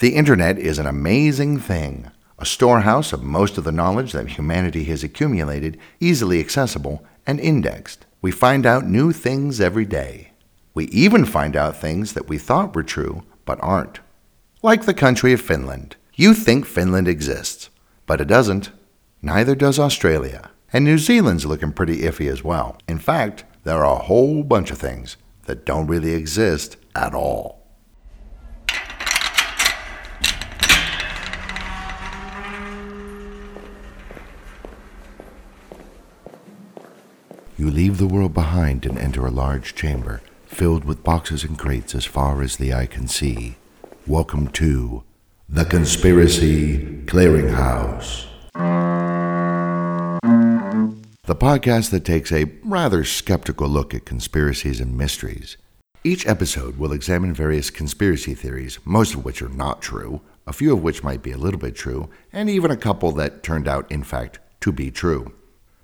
The internet is an amazing thing, a storehouse of most of the knowledge that humanity has accumulated, easily accessible and indexed. We find out new things every day. We even find out things that we thought were true but aren't. Like the country of Finland. You think Finland exists, but it doesn't. Neither does Australia. And New Zealand's looking pretty iffy as well. In fact, there are a whole bunch of things that don't really exist at all. You leave the world behind and enter a large chamber filled with boxes and crates as far as the eye can see. Welcome to the Conspiracy Clearinghouse. The podcast that takes a rather skeptical look at conspiracies and mysteries. Each episode will examine various conspiracy theories, most of which are not true, a few of which might be a little bit true, and even a couple that turned out, in fact, to be true.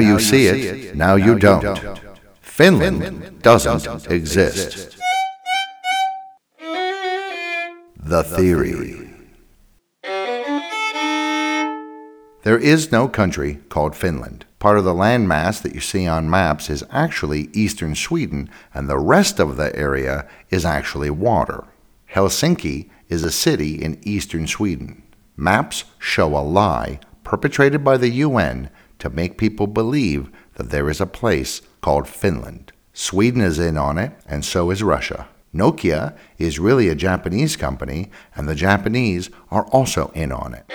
You see it, now you don't. Finland doesn't exist. The theory. There is no country called Finland. Part of the landmass that you see on maps is actually eastern Sweden, and the rest of the area is actually water. Helsinki is a city in eastern Sweden. Maps show a lie perpetrated by the UN to make people believe that there is a place called Finland. Sweden is in on it, and so is Russia. Nokia is really a Japanese company, and the Japanese are also in on it.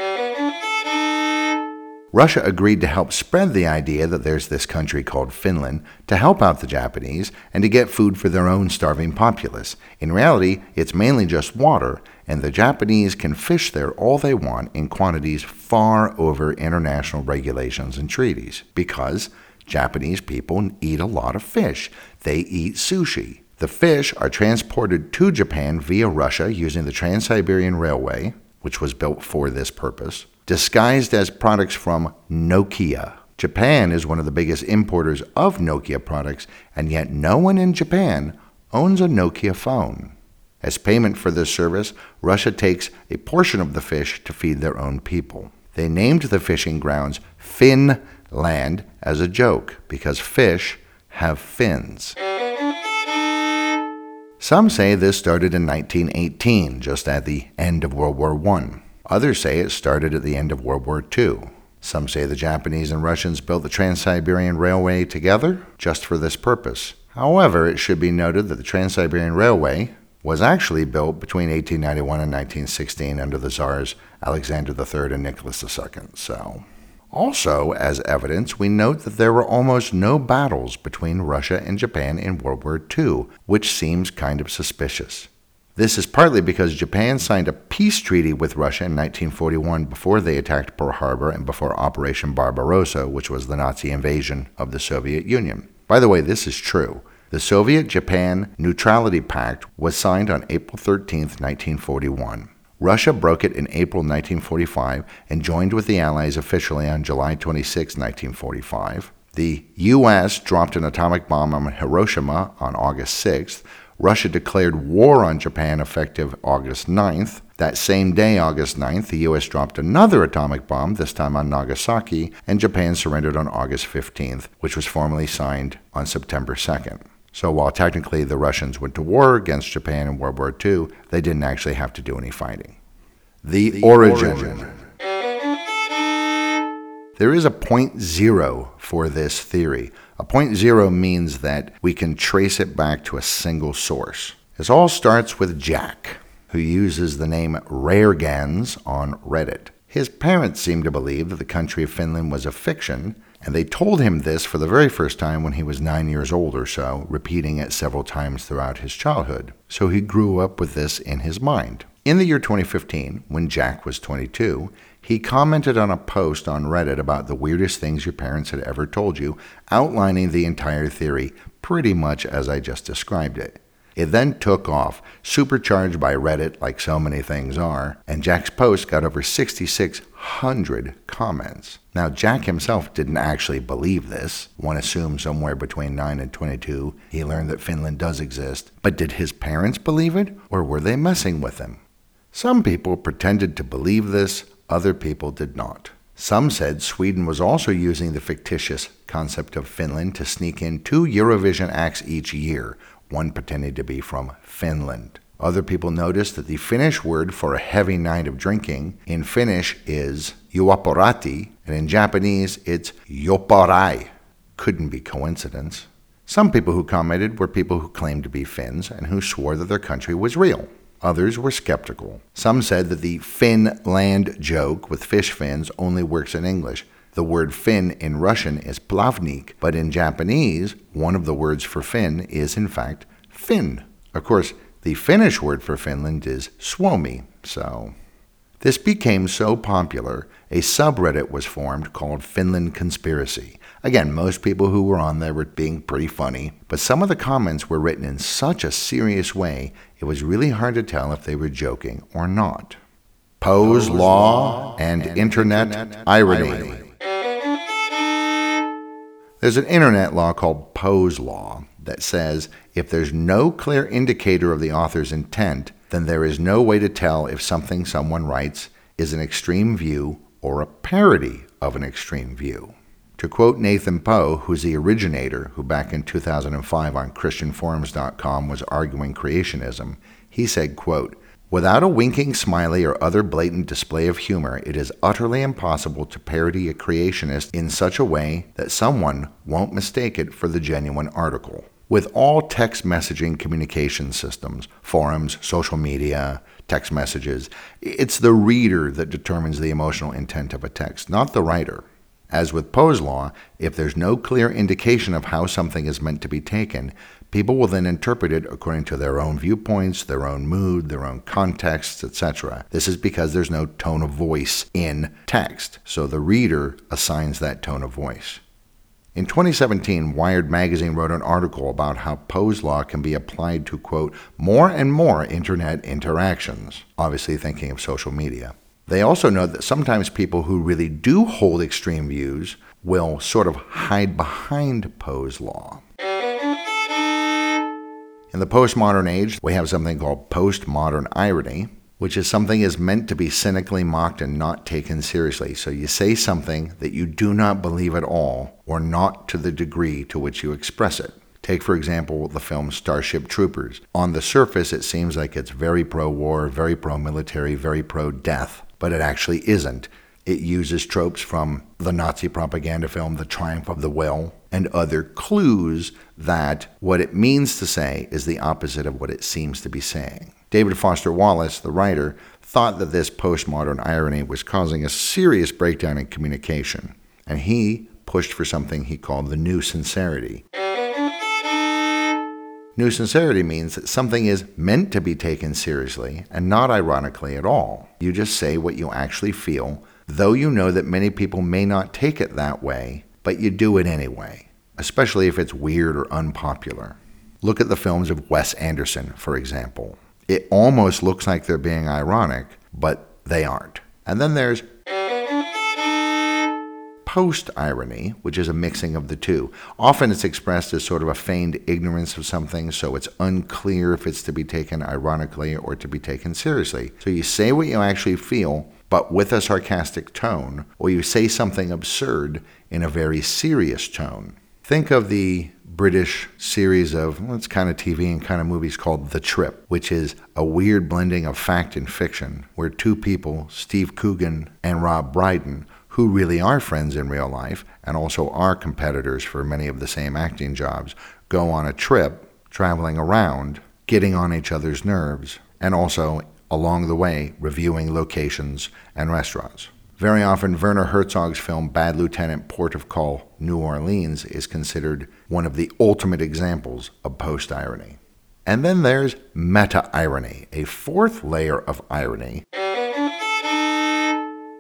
Russia agreed to help spread the idea that there's this country called Finland to help out the Japanese and to get food for their own starving populace. In reality, it's mainly just water, and the Japanese can fish there all they want in quantities far over international regulations and treaties because Japanese people eat a lot of fish. They eat sushi. The fish are transported to Japan via Russia using the Trans Siberian Railway, which was built for this purpose disguised as products from Nokia. Japan is one of the biggest importers of Nokia products, and yet no one in Japan owns a Nokia phone. As payment for this service, Russia takes a portion of the fish to feed their own people. They named the fishing grounds Finland as a joke because fish have fins. Some say this started in 1918, just at the end of World War I. Others say it started at the end of World War II. Some say the Japanese and Russians built the Trans Siberian Railway together just for this purpose. However, it should be noted that the Trans Siberian Railway was actually built between 1891 and 1916 under the Tsars Alexander III and Nicholas II. So, also, as evidence, we note that there were almost no battles between Russia and Japan in World War II, which seems kind of suspicious. This is partly because Japan signed a peace treaty with Russia in 1941 before they attacked Pearl Harbor and before Operation Barbarossa, which was the Nazi invasion of the Soviet Union. By the way, this is true. The Soviet Japan Neutrality Pact was signed on April 13, 1941. Russia broke it in April 1945 and joined with the Allies officially on July 26, 1945. The U.S. dropped an atomic bomb on Hiroshima on August 6th. Russia declared war on Japan effective August 9th. That same day, August 9th, the U.S. dropped another atomic bomb, this time on Nagasaki, and Japan surrendered on August 15th, which was formally signed on September 2nd. So while technically the Russians went to war against Japan in World War II, they didn't actually have to do any fighting. The, the origin. origin. There is a point zero for this theory. A point zero means that we can trace it back to a single source. This all starts with Jack, who uses the name Raregans on Reddit. His parents seem to believe that the country of Finland was a fiction, And they told him this for the very first time when he was nine years old or so, repeating it several times throughout his childhood. So he grew up with this in his mind. In the year 2015, when Jack was 22, he commented on a post on Reddit about the weirdest things your parents had ever told you, outlining the entire theory pretty much as I just described it. It then took off, supercharged by Reddit, like so many things are, and Jack's post got over 6,600 comments. Now, Jack himself didn't actually believe this. One assumes somewhere between 9 and 22 he learned that Finland does exist. But did his parents believe it, or were they messing with him? Some people pretended to believe this, other people did not. Some said Sweden was also using the fictitious concept of Finland to sneak in two Eurovision acts each year, one pretending to be from Finland. Other people noticed that the Finnish word for a heavy night of drinking in Finnish is juoporati, and in Japanese it's joparai. Couldn't be coincidence. Some people who commented were people who claimed to be Finns and who swore that their country was real. Others were skeptical. Some said that the Finland joke with fish fins only works in English. The word fin in Russian is plavnik, but in Japanese, one of the words for fin is in fact fin. Of course, the Finnish word for Finland is suomi, so. This became so popular, a subreddit was formed called Finland Conspiracy. Again, most people who were on there were being pretty funny, but some of the comments were written in such a serious way, it was really hard to tell if they were joking or not. Poe's Law and, and Internet, Internet irony. irony. There's an internet law called Poe's Law that says if there's no clear indicator of the author's intent, then there is no way to tell if something someone writes is an extreme view or a parody of an extreme view. To quote Nathan Poe, who's the originator, who back in 2005 on ChristianForums.com was arguing creationism, he said, quote, Without a winking smiley or other blatant display of humor, it is utterly impossible to parody a creationist in such a way that someone won't mistake it for the genuine article. With all text messaging communication systems, forums, social media, text messages, it's the reader that determines the emotional intent of a text, not the writer. As with Poe's law, if there's no clear indication of how something is meant to be taken, People will then interpret it according to their own viewpoints, their own mood, their own contexts, etc. This is because there's no tone of voice in text, so the reader assigns that tone of voice. In 2017, Wired magazine wrote an article about how Poe's law can be applied to, quote, more and more internet interactions, obviously thinking of social media. They also know that sometimes people who really do hold extreme views will sort of hide behind Poe's law. In the postmodern age, we have something called postmodern irony, which is something is meant to be cynically mocked and not taken seriously. So you say something that you do not believe at all, or not to the degree to which you express it. Take, for example, the film Starship Troopers. On the surface, it seems like it's very pro war, very pro military, very pro death, but it actually isn't. It uses tropes from the Nazi propaganda film The Triumph of the Will and other clues that what it means to say is the opposite of what it seems to be saying. David Foster Wallace, the writer, thought that this postmodern irony was causing a serious breakdown in communication, and he pushed for something he called the new sincerity. New sincerity means that something is meant to be taken seriously and not ironically at all. You just say what you actually feel though you know that many people may not take it that way, but you do it anyway, especially if it's weird or unpopular. Look at the films of Wes Anderson, for example. It almost looks like they're being ironic, but they aren't. And then there's post irony, which is a mixing of the two. Often it's expressed as sort of a feigned ignorance of something, so it's unclear if it's to be taken ironically or to be taken seriously. So you say what you actually feel, but with a sarcastic tone, or you say something absurd in a very serious tone. Think of the British series of, well, it's kind of TV and kind of movies called The Trip, which is a weird blending of fact and fiction, where two people, Steve Coogan and Rob Brydon, who really are friends in real life and also are competitors for many of the same acting jobs, go on a trip, traveling around, getting on each other's nerves, and also along the way reviewing locations and restaurants. Very often, Werner Herzog's film Bad Lieutenant Port of Call, New Orleans is considered one of the ultimate examples of post irony. And then there's meta irony, a fourth layer of irony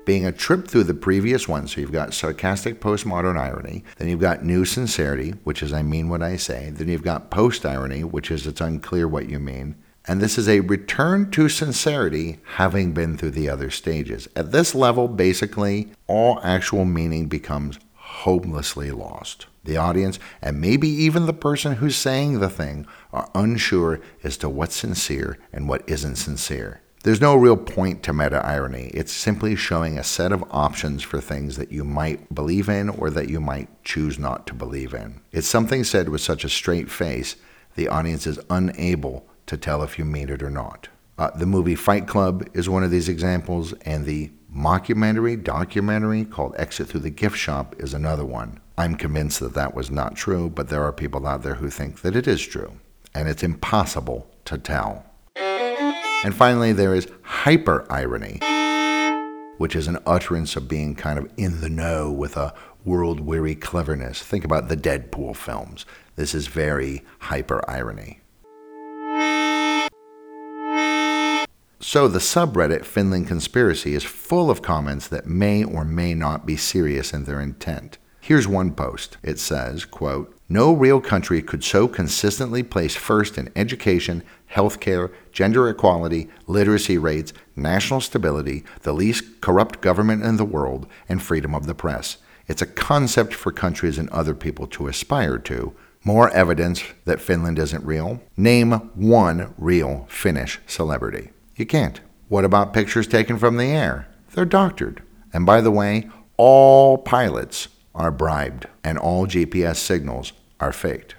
being a trip through the previous one. So you've got sarcastic postmodern irony, then you've got new sincerity, which is I mean what I say, then you've got post irony, which is it's unclear what you mean. And this is a return to sincerity, having been through the other stages. At this level, basically, all actual meaning becomes hopelessly lost. The audience, and maybe even the person who's saying the thing, are unsure as to what's sincere and what isn't sincere. There's no real point to meta irony. It's simply showing a set of options for things that you might believe in or that you might choose not to believe in. It's something said with such a straight face, the audience is unable to tell if you mean it or not. Uh, the movie Fight Club is one of these examples, and the mockumentary documentary called Exit Through the Gift Shop is another one. I'm convinced that that was not true, but there are people out there who think that it is true, and it's impossible to tell. And finally, there is hyper irony, which is an utterance of being kind of in the know with a world weary cleverness. Think about the Deadpool films. This is very hyper irony. So the subreddit Finland Conspiracy is full of comments that may or may not be serious in their intent. Here's one post. It says, quote, No real country could so consistently place first in education, healthcare, gender equality, literacy rates, national stability, the least corrupt government in the world, and freedom of the press. It's a concept for countries and other people to aspire to. More evidence that Finland isn't real? Name one real Finnish celebrity. You can't. What about pictures taken from the air? They're doctored. And by the way, all pilots are bribed, and all GPS signals are faked.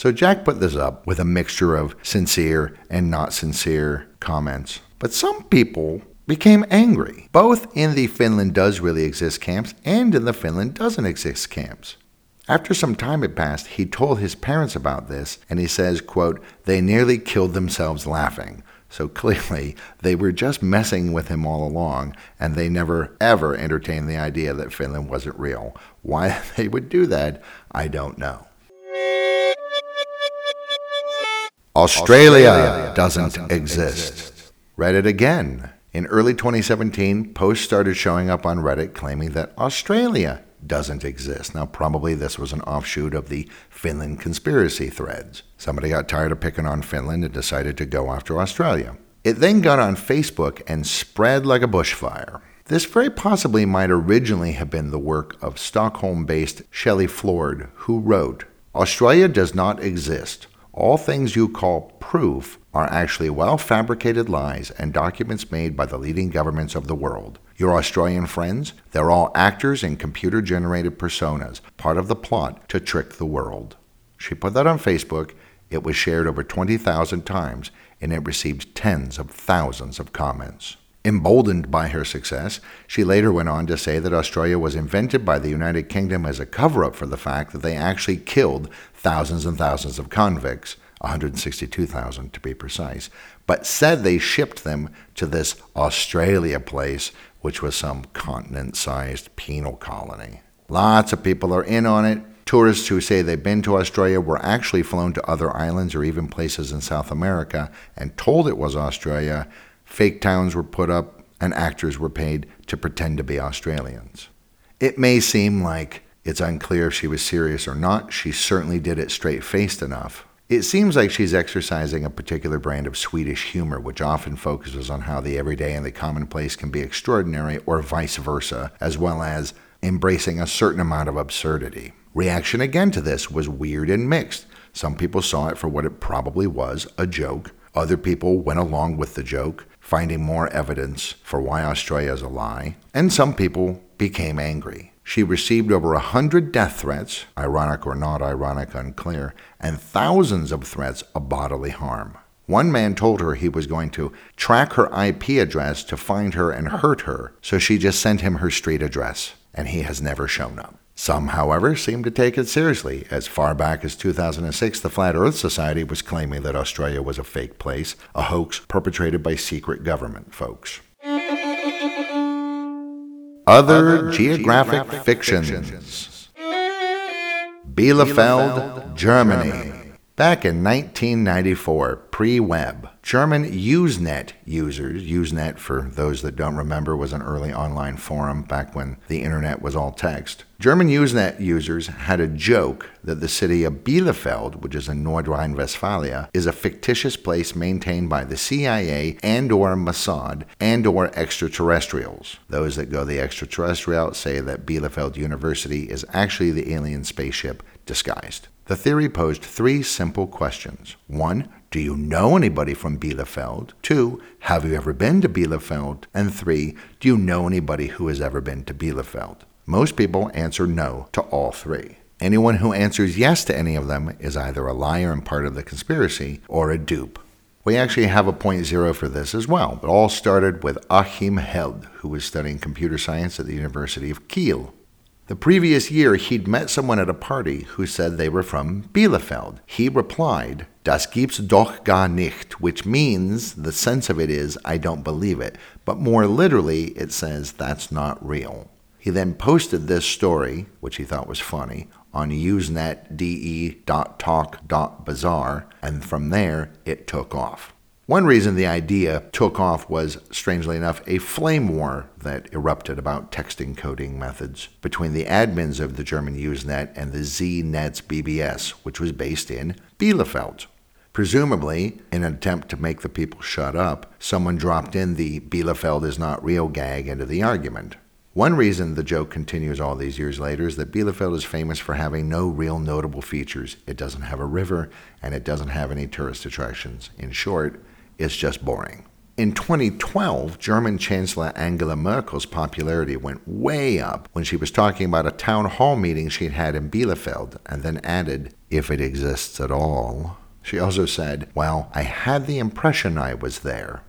So Jack put this up with a mixture of sincere and not sincere comments. But some people became angry, both in the Finland does really exist camps and in the Finland doesn't exist camps. After some time had passed, he told his parents about this, and he says, quote, they nearly killed themselves laughing. So clearly, they were just messing with him all along, and they never ever entertained the idea that Finland wasn't real. Why they would do that, I don't know. Australia, Australia doesn't, doesn't exist. exist. Reddit again. In early 2017, posts started showing up on Reddit claiming that Australia doesn't exist. Now, probably this was an offshoot of the Finland conspiracy threads. Somebody got tired of picking on Finland and decided to go after Australia. It then got on Facebook and spread like a bushfire. This very possibly might originally have been the work of Stockholm based Shelley Floryd, who wrote Australia does not exist. All things you call proof are actually well fabricated lies and documents made by the leading governments of the world. Your Australian friends, they're all actors in computer generated personas, part of the plot to trick the world. She put that on Facebook. It was shared over 20,000 times and it received tens of thousands of comments. Emboldened by her success, she later went on to say that Australia was invented by the United Kingdom as a cover up for the fact that they actually killed thousands and thousands of convicts, 162,000 to be precise, but said they shipped them to this Australia place which was some continent sized penal colony. Lots of people are in on it. Tourists who say they've been to Australia were actually flown to other islands or even places in South America and told it was Australia. Fake towns were put up and actors were paid to pretend to be Australians. It may seem like it's unclear if she was serious or not. She certainly did it straight faced enough. It seems like she's exercising a particular brand of Swedish humor, which often focuses on how the everyday and the commonplace can be extraordinary, or vice versa, as well as embracing a certain amount of absurdity. Reaction again to this was weird and mixed. Some people saw it for what it probably was a joke. Other people went along with the joke, finding more evidence for why Australia is a lie. And some people became angry. She received over a hundred death threats, ironic or not ironic, unclear, and thousands of threats of bodily harm. One man told her he was going to track her IP address to find her and oh. hurt her, so she just sent him her street address, and he has never shown up. Some, however, seem to take it seriously. As far back as 2006, the Flat Earth Society was claiming that Australia was a fake place, a hoax perpetrated by secret government folks. Other, Other geographic, geographic, fictions. fictions. Bielefeld, Bielefeld Germany. Germany. Back in 1994, pre web, German Usenet users, Usenet, for those that don't remember, was an early online forum back when the internet was all text. German Usenet users had a joke that the city of Bielefeld, which is in Nordrhein Westphalia, is a fictitious place maintained by the CIA and or Mossad and or extraterrestrials. Those that go the extraterrestrial say that Bielefeld University is actually the alien spaceship disguised. The theory posed three simple questions. One, do you know anybody from Bielefeld? Two, have you ever been to Bielefeld? And three, do you know anybody who has ever been to Bielefeld? Most people answer no to all three. Anyone who answers yes to any of them is either a liar and part of the conspiracy or a dupe. We actually have a point zero for this as well. It all started with Achim Held, who was studying computer science at the University of Kiel. The previous year, he'd met someone at a party who said they were from Bielefeld. He replied, Das gibt's doch gar nicht, which means the sense of it is, I don't believe it. But more literally, it says, that's not real. He then posted this story, which he thought was funny, on usenetde.talk.bazaar, and from there, it took off. One reason the idea took off was, strangely enough, a flame war that erupted about texting coding methods between the admins of the German Usenet and the Z-Netz BBS, which was based in Bielefeld. Presumably, in an attempt to make the people shut up, someone dropped in the Bielefeld is not real gag into the argument. One reason the joke continues all these years later is that Bielefeld is famous for having no real notable features. It doesn't have a river, and it doesn't have any tourist attractions. In short, it's just boring. In 2012, German Chancellor Angela Merkel's popularity went way up when she was talking about a town hall meeting she'd had in Bielefeld and then added, if it exists at all. She also said, Well, I had the impression I was there.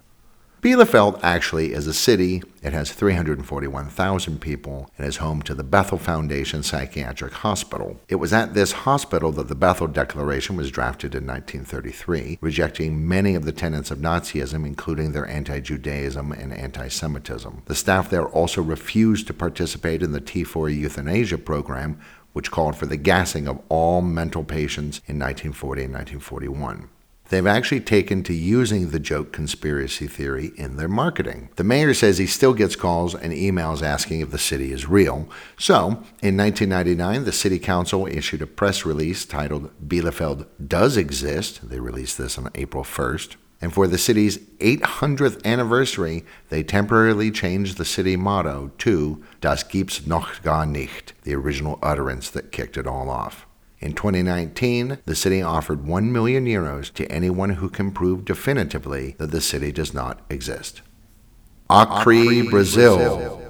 Bielefeld actually is a city. It has 341,000 people and is home to the Bethel Foundation Psychiatric Hospital. It was at this hospital that the Bethel Declaration was drafted in 1933, rejecting many of the tenets of Nazism, including their anti Judaism and anti Semitism. The staff there also refused to participate in the T4 euthanasia program, which called for the gassing of all mental patients in 1940 and 1941. They've actually taken to using the joke conspiracy theory in their marketing. The mayor says he still gets calls and emails asking if the city is real. So, in 1999, the city council issued a press release titled Bielefeld Does Exist. They released this on April 1st. And for the city's 800th anniversary, they temporarily changed the city motto to Das gibt's noch gar nicht, the original utterance that kicked it all off. In 2019, the city offered 1 million euros to anyone who can prove definitively that the city does not exist. Acre, Brazil. Brazil.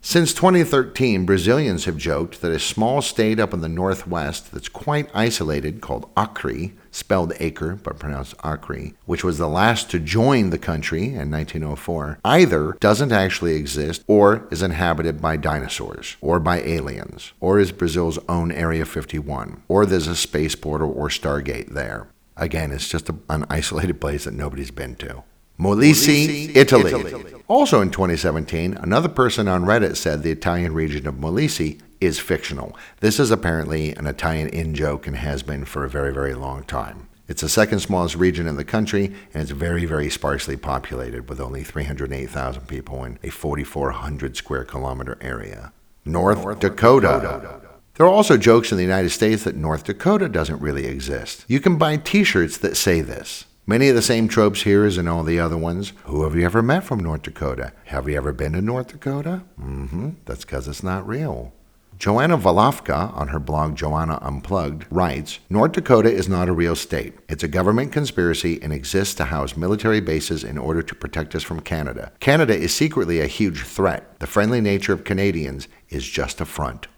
Since 2013, Brazilians have joked that a small state up in the northwest that's quite isolated, called Acre, spelled acre but pronounced Acre, which was the last to join the country in 1904, either doesn't actually exist or is inhabited by dinosaurs or by aliens, or is Brazil's own Area 51, or there's a space portal or Stargate there. Again, it's just a, an isolated place that nobody's been to. Molise, Italy. Italy. Also in 2017, another person on Reddit said the Italian region of Molise is fictional. This is apparently an Italian in joke and has been for a very, very long time. It's the second smallest region in the country, and it's very, very sparsely populated with only 308,000 people in a 4,400 square kilometer area. North, North Dakota. Dakota. There are also jokes in the United States that North Dakota doesn't really exist. You can buy t shirts that say this. Many of the same tropes here as in all the other ones. Who have you ever met from North Dakota? Have you ever been to North Dakota? Mm-hmm. That's because it's not real. Joanna Volofka, on her blog Joanna Unplugged, writes North Dakota is not a real state. It's a government conspiracy and exists to house military bases in order to protect us from Canada. Canada is secretly a huge threat. The friendly nature of Canadians is just a front.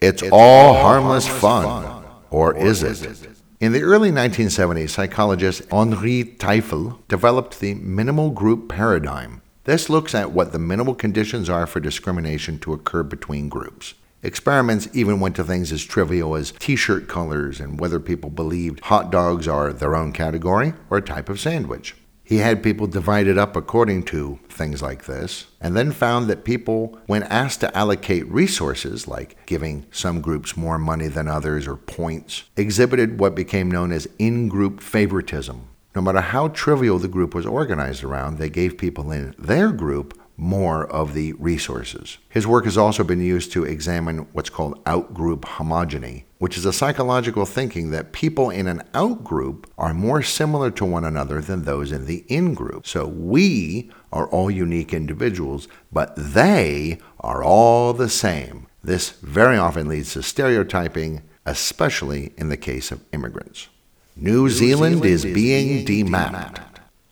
It's, it's all, all, harmless, harmless fun. fun. Or, or is, it? is it? In the early 1970s, psychologist Henri Tajfel developed the minimal group paradigm. This looks at what the minimal conditions are for discrimination to occur between groups. Experiments even went to things as trivial as t shirt colors and whether people believed hot dogs are their own category or a type of sandwich. He had people divided up according to things like this, and then found that people, when asked to allocate resources, like giving some groups more money than others or points, exhibited what became known as in group favoritism. No matter how trivial the group was organized around, they gave people in their group more of the resources. His work has also been used to examine what's called outgroup homogeny, which is a psychological thinking that people in an outgroup are more similar to one another than those in the in group. So we are all unique individuals, but they are all the same. This very often leads to stereotyping, especially in the case of immigrants. New, New Zealand, Zealand, is, is being, being demapped.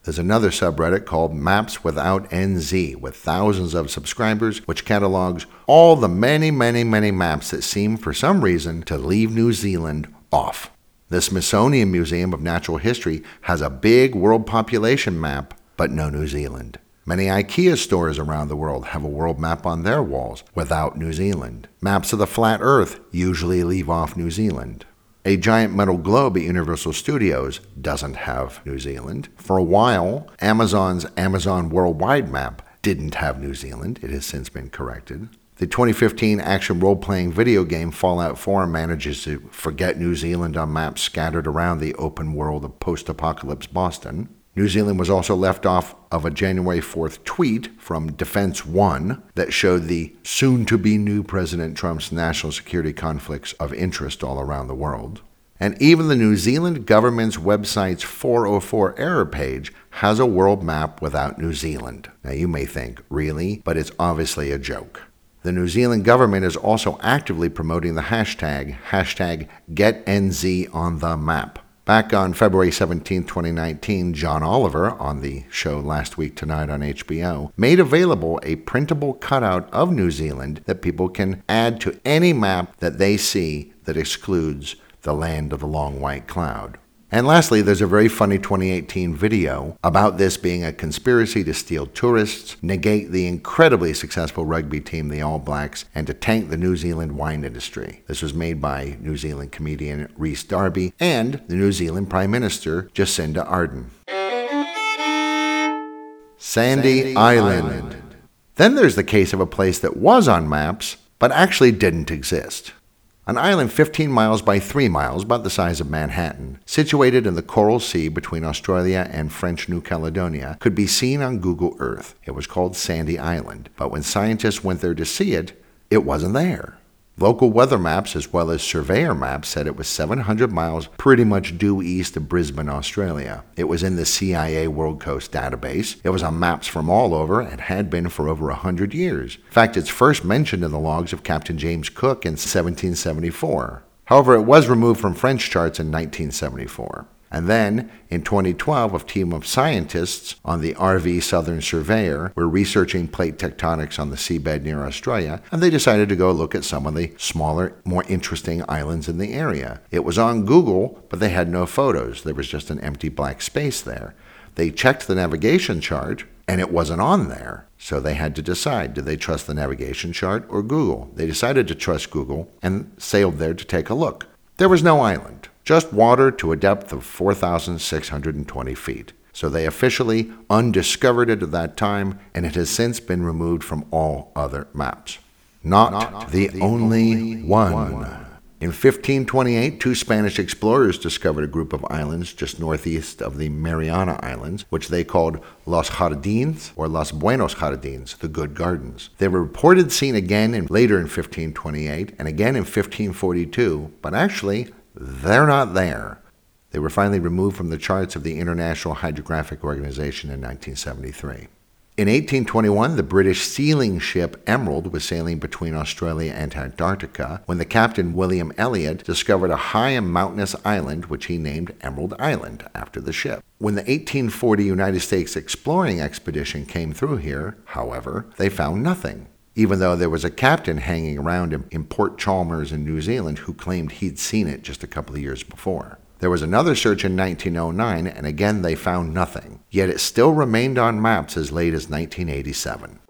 There's another subreddit called Maps Without NZ with thousands of subscribers, which catalogs all the many, many, many maps that seem for some reason to leave New Zealand off. The Smithsonian Museum of Natural History has a big world population map, but no New Zealand. Many IKEA stores around the world have a world map on their walls without New Zealand. Maps of the flat earth usually leave off New Zealand. A giant metal globe at Universal Studios doesn't have New Zealand. For a while, Amazon's Amazon Worldwide map didn't have New Zealand. It has since been corrected. The 2015 action role playing video game Fallout 4 manages to forget New Zealand on maps scattered around the open world of post apocalypse Boston. New Zealand was also left off of a January 4th tweet from Defense One that showed the soon to be new President Trump's national security conflicts of interest all around the world. And even the New Zealand government's website's 404 error page has a world map without New Zealand. Now you may think, really? But it's obviously a joke. The New Zealand government is also actively promoting the hashtag, hashtag GetNZ on the map. Back on February 17, 2019, John Oliver, on the show Last Week Tonight on HBO, made available a printable cutout of New Zealand that people can add to any map that they see that excludes the land of the long white cloud. And lastly, there's a very funny 2018 video about this being a conspiracy to steal tourists, negate the incredibly successful rugby team, the All Blacks, and to tank the New Zealand wine industry. This was made by New Zealand comedian Rhys Darby and the New Zealand Prime Minister Jacinda Ardern. Sandy, Sandy Island. Island. Then there's the case of a place that was on maps, but actually didn't exist. An island 15 miles by 3 miles, about the size of Manhattan, situated in the Coral Sea between Australia and French New Caledonia, could be seen on Google Earth. It was called Sandy Island, but when scientists went there to see it, it wasn't there. Local weather maps, as well as surveyor maps, said it was 700 miles pretty much due east of Brisbane, Australia. It was in the CIA World Coast database. It was on maps from all over and had been for over 100 years. In fact, it's first mentioned in the logs of Captain James Cook in 1774. However, it was removed from French charts in 1974. And then, in 2012, a team of scientists on the RV Southern Surveyor were researching plate tectonics on the seabed near Australia, and they decided to go look at some of the smaller, more interesting islands in the area. It was on Google, but they had no photos. There was just an empty black space there. They checked the navigation chart, and it wasn't on there. So they had to decide did they trust the navigation chart or Google? They decided to trust Google and sailed there to take a look. There was no island just water to a depth of 4,620 feet. So they officially undiscovered it at that time, and it has since been removed from all other maps. Not, Not the, the, only, only one. one. In 1528, two Spanish explorers discovered a group of islands just northeast of the Mariana Islands, which they called Los Jardines or Los Buenos Jardines, the Good Gardens. They were reported seen again in, later in 1528 and again in 1542, but actually they're not there. They were finally removed from the charts of the International Hydrographic Organization in 1973. In 1821, the British sealing ship Emerald was sailing between Australia and Antarctica when the captain William Elliot discovered a high and mountainous island which he named Emerald Island after the ship. When the 1840 United States exploring expedition came through here, however, they found nothing even though there was a captain hanging around in, Port Chalmers in New Zealand who claimed he'd seen it just a couple of years before. There was another search in 1909, and again they found nothing, yet it still remained on maps as late as 1987.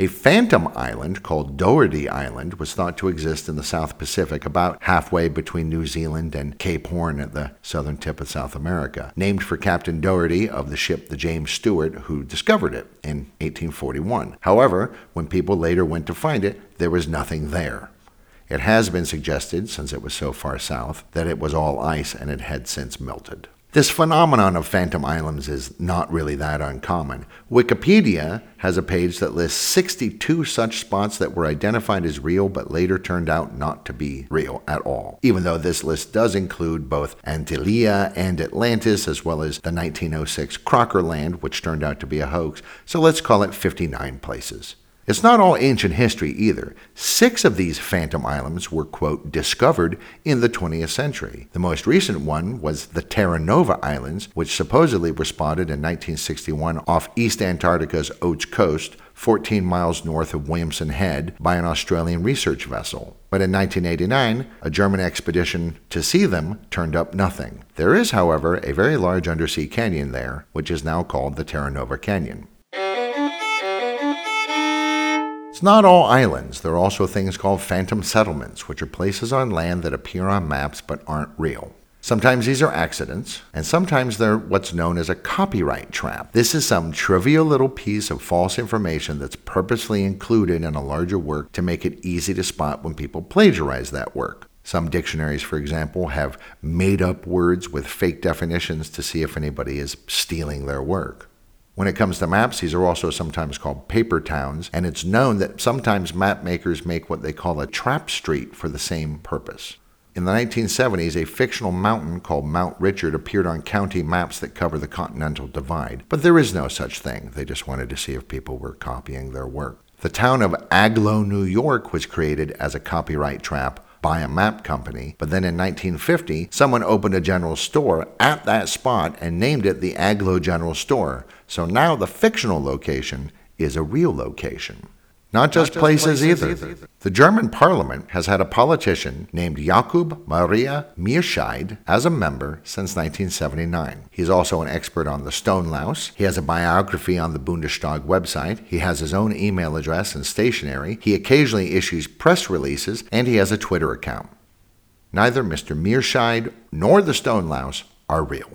A phantom island called Doherty Island was thought to exist in the South Pacific about halfway between New Zealand and Cape Horn at the southern tip of South America, named for Captain Doherty of the ship the James Stewart, who discovered it in 1841. However, when people later went to find it, there was nothing there. It has been suggested, since it was so far south, that it was all ice and it had since melted. This phenomenon of phantom islands is not really that uncommon. Wikipedia has a page that lists 62 such spots that were identified as real but later turned out not to be real at all, even though this list does include both Antillia and Atlantis, as well as the 1906 Crocker Land, which turned out to be a hoax, so let's call it 59 places. It's not all ancient history either. Six of these phantom islands were, quote, discovered in the 20th century. The most recent one was the Terra Nova Islands, which supposedly were spotted in 1961 off East Antarctica's Oates Coast, 14 miles north of Williamson Head, by an Australian research vessel. But in 1989, a German expedition to see them turned up nothing. There is, however, a very large undersea canyon there, which is now called the Terra Nova Canyon. It's not all islands. There are also things called phantom settlements, which are places on land that appear on maps but aren't real. Sometimes these are accidents, and sometimes they're what's known as a copyright trap. This is some trivial little piece of false information that's purposely included in a larger work to make it easy to spot when people plagiarize that work. Some dictionaries, for example, have made up words with fake definitions to see if anybody is stealing their work. When it comes to maps, these are also sometimes called paper towns, and it's known that sometimes map makers make what they call a trap street for the same purpose. In the 1970s, a fictional mountain called Mount Richard appeared on county maps that cover the Continental Divide, but there is no such thing. They just wanted to see if people were copying their work. The town of Agloe, New York was created as a copyright trap by a map company. But then in 1950, someone opened a general store at that spot and named it the Agloe General Store. So now the fictional location is a real location. Not just, Not just places, places either. either. The German parliament has had a politician named Jakob Maria Mierscheid as a member since 1979. He's also an expert on the stone louse. He has a biography on the Bundestag website. He has his own email address and stationery. He occasionally issues press releases, and he has a Twitter account. Neither Mr. Mierscheid nor the stone louse are real.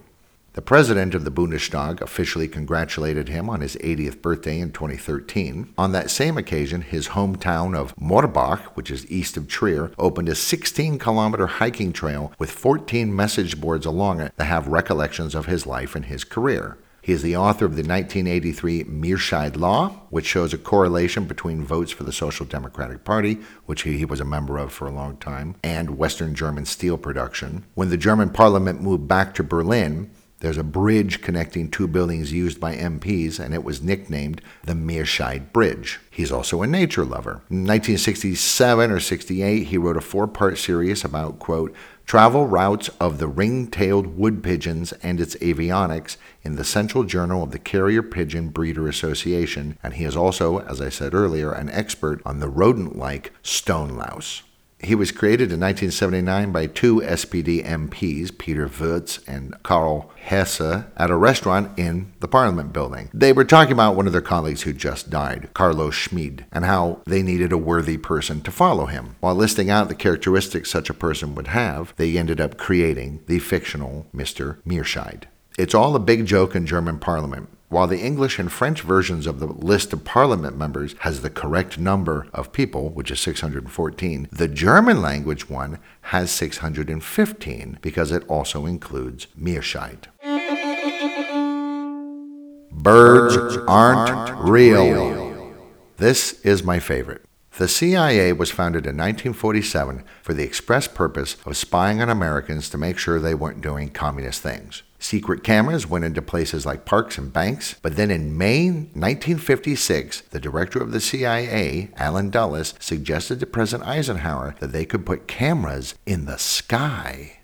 The president of the Bundestag officially congratulated him on his 80th birthday in 2013. On that same occasion, his hometown of Morbach, which is east of Trier, opened a 16 kilometer hiking trail with 14 message boards along it that have recollections of his life and his career. He is the author of the 1983 Mierscheid Law, which shows a correlation between votes for the Social Democratic Party, which he was a member of for a long time, and Western German steel production. When the German parliament moved back to Berlin, there's a bridge connecting two buildings used by MPs, and it was nicknamed the Mierscheid Bridge. He's also a nature lover. In 1967 or 68, he wrote a four part series about, quote, travel routes of the ring tailed wood pigeons and its avionics in the Central Journal of the Carrier Pigeon Breeder Association, and he is also, as I said earlier, an expert on the rodent like stone louse. He was created in 1979 by two SPD MPs, Peter Würtz and Karl Haehser, at a restaurant in the Parliament building. They were talking about one of their colleagues who just died, Carlos Schmid, and how they needed a worthy person to follow him. While listing out the characteristics such a person would have, they ended up creating the fictional Mr. Mierscheid. It's all a big joke in German Parliament. While the English and French versions of the list of parliament members has the correct number of people, which is 614, the German language one has 615 because it also includes Mierscheid. Birds aren't real. This is my favorite. The CIA was founded in 1947 for the express purpose of spying on Americans to make sure they weren't doing communist things. Secret cameras went into places like parks and banks, but then in May 1956, the director of the CIA, Allen Dulles, suggested to President Eisenhower that they could put cameras in the sky.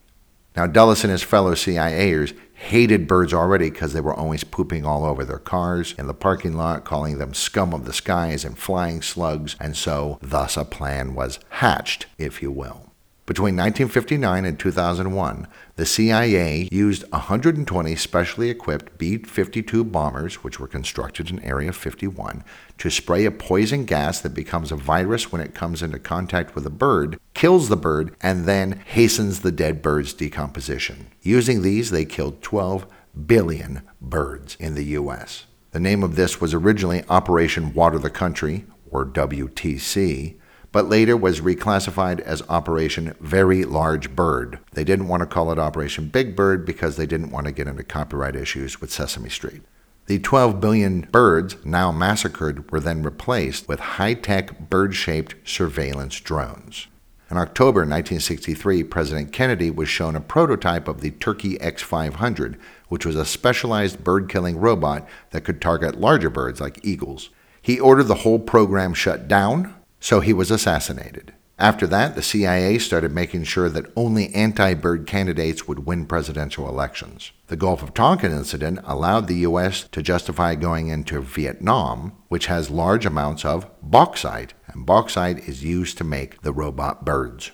Now, Dulles and his fellow CIAers hated birds already because they were always pooping all over their cars in the parking lot, calling them scum of the skies and flying slugs, and so thus a plan was hatched, if you will. Between 1959 and 2001, the CIA used 120 specially equipped B 52 bombers, which were constructed in Area 51, to spray a poison gas that becomes a virus when it comes into contact with a bird, kills the bird, and then hastens the dead bird's decomposition. Using these, they killed 12 billion birds in the U.S. The name of this was originally Operation Water the Country, or WTC, but later was reclassified as Operation Very Large Bird. They didn't want to call it Operation Big Bird because they didn't want to get into copyright issues with Sesame Street. The 12 billion birds now massacred were then replaced with high tech bird shaped surveillance drones. In October 1963, President Kennedy was shown a prototype of the Turkey X 500, which was a specialized bird killing robot that could target larger birds like eagles. He ordered the whole program shut down, so he was assassinated. After that, the CIA started making sure that only anti bird candidates would win presidential elections. The Gulf of Tonkin incident allowed the U.S. to justify going into Vietnam, which has large amounts of bauxite, and bauxite is used to make the robot birds.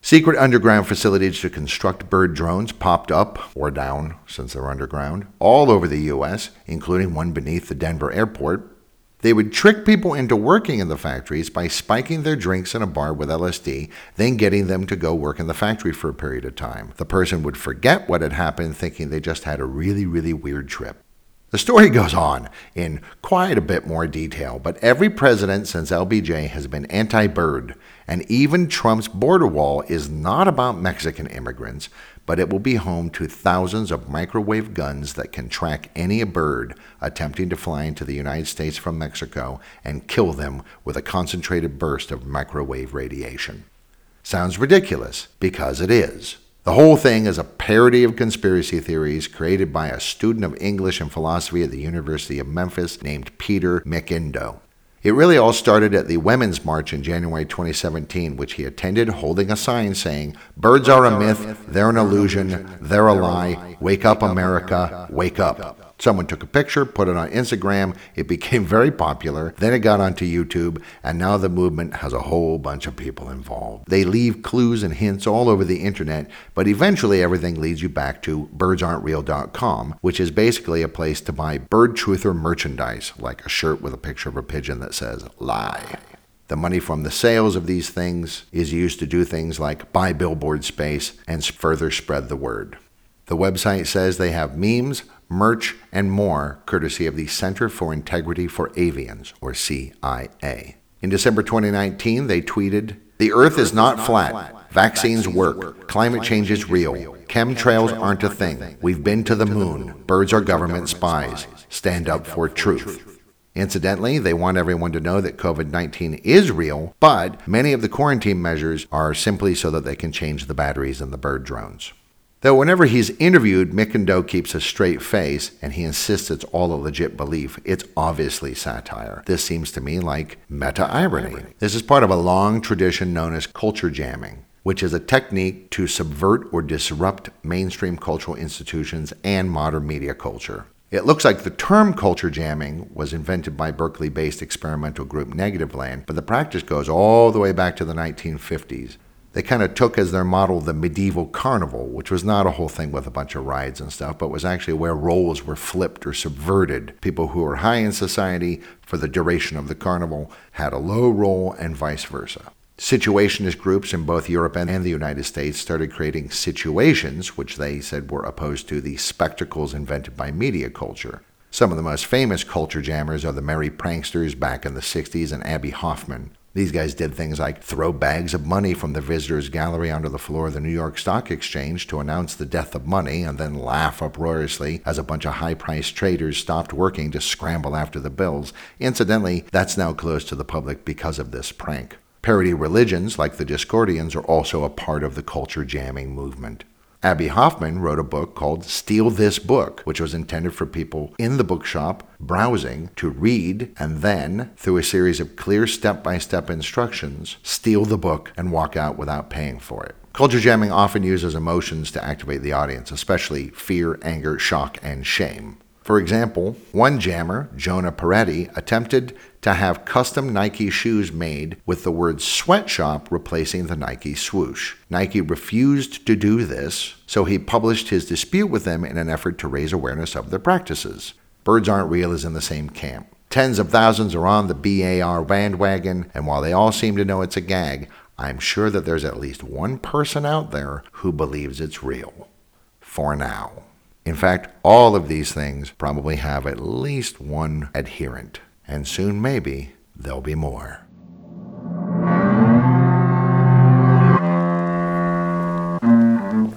Secret underground facilities to construct bird drones popped up, or down since they're underground, all over the U.S., including one beneath the Denver airport, they would trick people into working in the factories by spiking their drinks in a bar with LSD, then getting them to go work in the factory for a period of time. The person would forget what had happened, thinking they just had a really, really weird trip. The story goes on in quite a bit more detail, but every president since LBJ has been anti bird, and even Trump's border wall is not about Mexican immigrants, but it will be home to thousands of microwave guns that can track any bird attempting to fly into the United States from Mexico and kill them with a concentrated burst of microwave radiation. Sounds ridiculous, because it is. The whole thing is a parody of conspiracy theories created by a student of English and philosophy at the University of Memphis named Peter McIndoe. It really all started at the Women's March in January 2017, which he attended holding a sign saying, Birds are a myth, they're an illusion, they're a lie, wake up, America, wake up. Someone took a picture, put it on Instagram. It became very popular. Then it got onto YouTube, and now the movement has a whole bunch of people involved. They leave clues and hints all over the internet, but eventually everything leads you back to birdsaren'treal.com, which is basically a place to buy bird truther merchandise, like a shirt with a picture of a pigeon that says lie. The money from the sales of these things is used to do things like buy billboard space and further spread the word. The website says they have memes, merch, and more courtesy of the Center for Integrity for Avians, or CIA. In December 2019, they tweeted The Earth is not flat. Vaccines work. Climate change is real. Chemtrails aren't a thing. We've been to the moon. Birds are government spies. Stand up for truth. Incidentally, they want everyone to know that COVID 19 is real, but many of the quarantine measures are simply so that they can change the batteries in the bird drones. Though whenever he's interviewed, McIndoe keeps a straight face and he insists it's all a legit belief. It's obviously satire. This seems to me like meta irony. This is part of a long tradition known as culture jamming, which is a technique to subvert or disrupt mainstream cultural institutions and modern media culture. It looks like the term culture jamming was invented by Berkeley based experimental group Negativland, but the practice goes all the way back to the 1950s they kind of took as their model the medieval carnival, which was not a whole thing with a bunch of rides and stuff, but was actually where roles were flipped or subverted. People who were high in society for the duration of the carnival had a low role and vice versa. Situationist groups in both Europe and the United States started creating situations, which they said were opposed to the spectacles invented by media culture. Some of the most famous culture jammers are the Merry Pranksters back in the 60s and Abbie Hoffman. These guys did things like throw bags of money from the visitors' gallery onto the floor of the New York Stock Exchange to announce the death of money and then laugh uproariously as a bunch of high priced traders stopped working to scramble after the bills. Incidentally, that's now closed to the public because of this prank. Parody religions like the Discordians are also a part of the culture jamming movement. Abbie Hoffman wrote a book called Steal This Book, which was intended for people in the bookshop browsing to read and then, through a series of clear step by step instructions, steal the book and walk out without paying for it. Culture jamming often uses emotions to activate the audience, especially fear, anger, shock, and shame. For example, one jammer, Jonah Peretti, attempted to have custom Nike shoes made with the word sweatshop replacing the Nike swoosh. Nike refused to do this, so he published his dispute with them in an effort to raise awareness of their practices. Birds Aren't Real is in the same camp. Tens of thousands are on the BAR bandwagon, and while they all seem to know it's a gag, I'm sure that there's at least one person out there who believes it's real. For now. In fact, all of these things probably have at least one adherent, and soon maybe there'll be more.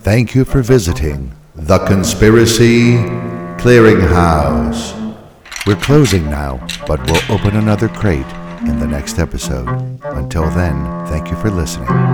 Thank you for visiting the Conspiracy Clearinghouse. We're closing now, but we'll open another crate in the next episode. Until then, thank you for listening.